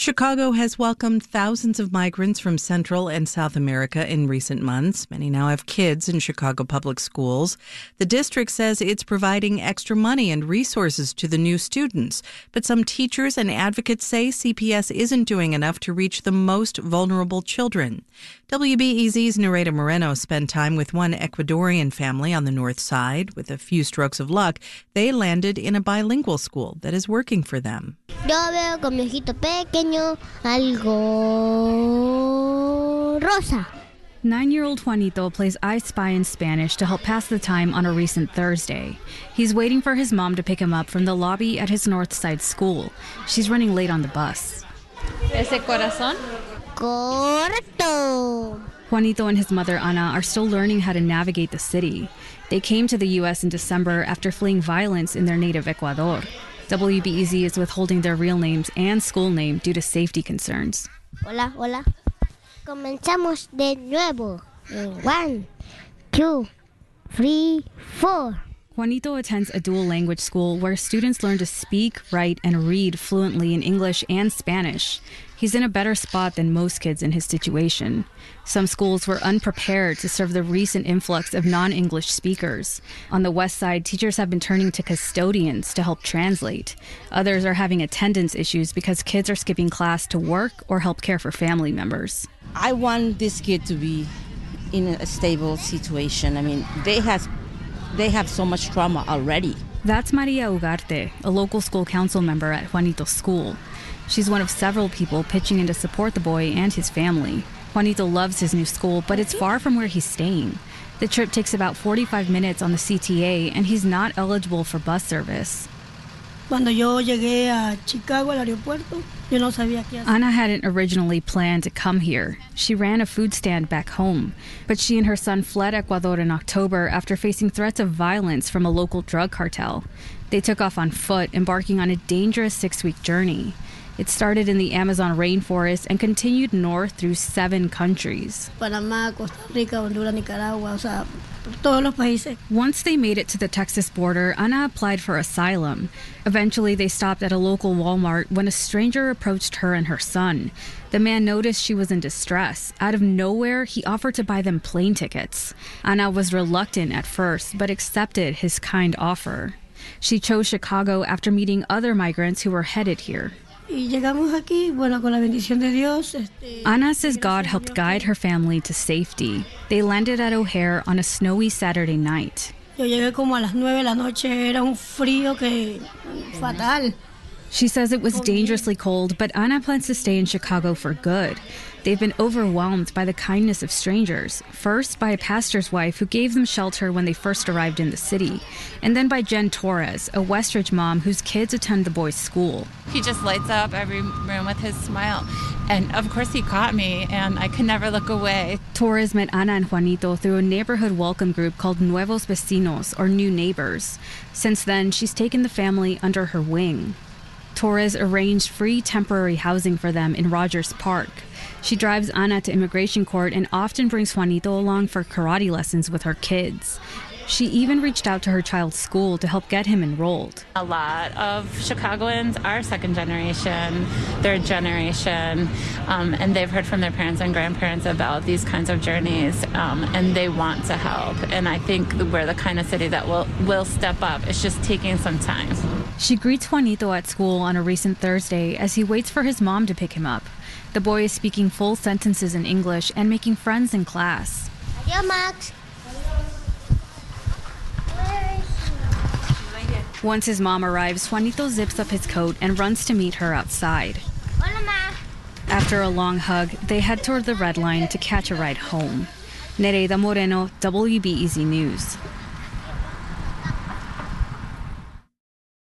Chicago has welcomed thousands of migrants from Central and South America in recent months. Many now have kids in Chicago public schools. The district says it's providing extra money and resources to the new students, but some teachers and advocates say CPS isn't doing enough to reach the most vulnerable children. WBEZ's Nereida Moreno spent time with one Ecuadorian family on the north side. With a few strokes of luck, they landed in a bilingual school that is working for them. Yo veo con mi ojito pequeño algo rosa. Nine year old Juanito plays I Spy in Spanish to help pass the time on a recent Thursday. He's waiting for his mom to pick him up from the lobby at his North Side school. She's running late on the bus. Ese corazón? Correcto. Juanito and his mother Ana are still learning how to navigate the city. They came to the U.S. in December after fleeing violence in their native Ecuador. WBEZ is withholding their real names and school name due to safety concerns. Hola, hola. Comenzamos de nuevo. One, two, three, four. Juanito attends a dual language school where students learn to speak, write, and read fluently in English and Spanish. He's in a better spot than most kids in his situation. Some schools were unprepared to serve the recent influx of non English speakers. On the west side, teachers have been turning to custodians to help translate. Others are having attendance issues because kids are skipping class to work or help care for family members. I want this kid to be in a stable situation. I mean, they have they have so much trauma already. That's Maria Ugarte, a local school council member at Juanito school. She's one of several people pitching in to support the boy and his family. Juanito loves his new school, but it's far from where he's staying. The trip takes about 45 minutes on the CTA, and he's not eligible for bus service. Cuando yo llegué a Chicago al aeropuerto, Anna hadn't originally planned to come here. She ran a food stand back home, but she and her son fled Ecuador in October after facing threats of violence from a local drug cartel. They took off on foot, embarking on a dangerous six week journey. It started in the Amazon rainforest and continued north through seven countries. Panamá, Costa Rica, Honduras, Nicaragua, o sea, todos los países. Once they made it to the Texas border, Anna applied for asylum. Eventually, they stopped at a local Walmart when a stranger approached her and her son. The man noticed she was in distress. Out of nowhere, he offered to buy them plane tickets. Anna was reluctant at first, but accepted his kind offer. She chose Chicago after meeting other migrants who were headed here. Este, Ana says God helped guide her family to safety. They landed at O'Hare on a snowy Saturday night. yo llegué como a las de la noche, era un frío que fatal. She says it was oh, dangerously cold, but Anna plans to stay in Chicago for good. They've been overwhelmed by the kindness of strangers, first by a pastor's wife who gave them shelter when they first arrived in the city, and then by Jen Torres, a Westridge mom whose kids attend the boys' school. He just lights up every room with his smile. And of course, he caught me, and I could never look away. Torres met Ana and Juanito through a neighborhood welcome group called Nuevos Vecinos, or New Neighbors. Since then, she's taken the family under her wing. Torres arranged free temporary housing for them in Rogers Park. She drives Ana to immigration court and often brings Juanito along for karate lessons with her kids. She even reached out to her child's school to help get him enrolled. A lot of Chicagoans are second generation, third generation, um, and they've heard from their parents and grandparents about these kinds of journeys, um, and they want to help. And I think we're the kind of city that will will step up. It's just taking some time. She greets Juanito at school on a recent Thursday as he waits for his mom to pick him up. The boy is speaking full sentences in English and making friends in class. Adiós, Max. Once his mom arrives, Juanito zips up his coat and runs to meet her outside. Hola, Ma. After a long hug, they head toward the red line to catch a ride home. Nereida Moreno, WBEZ News.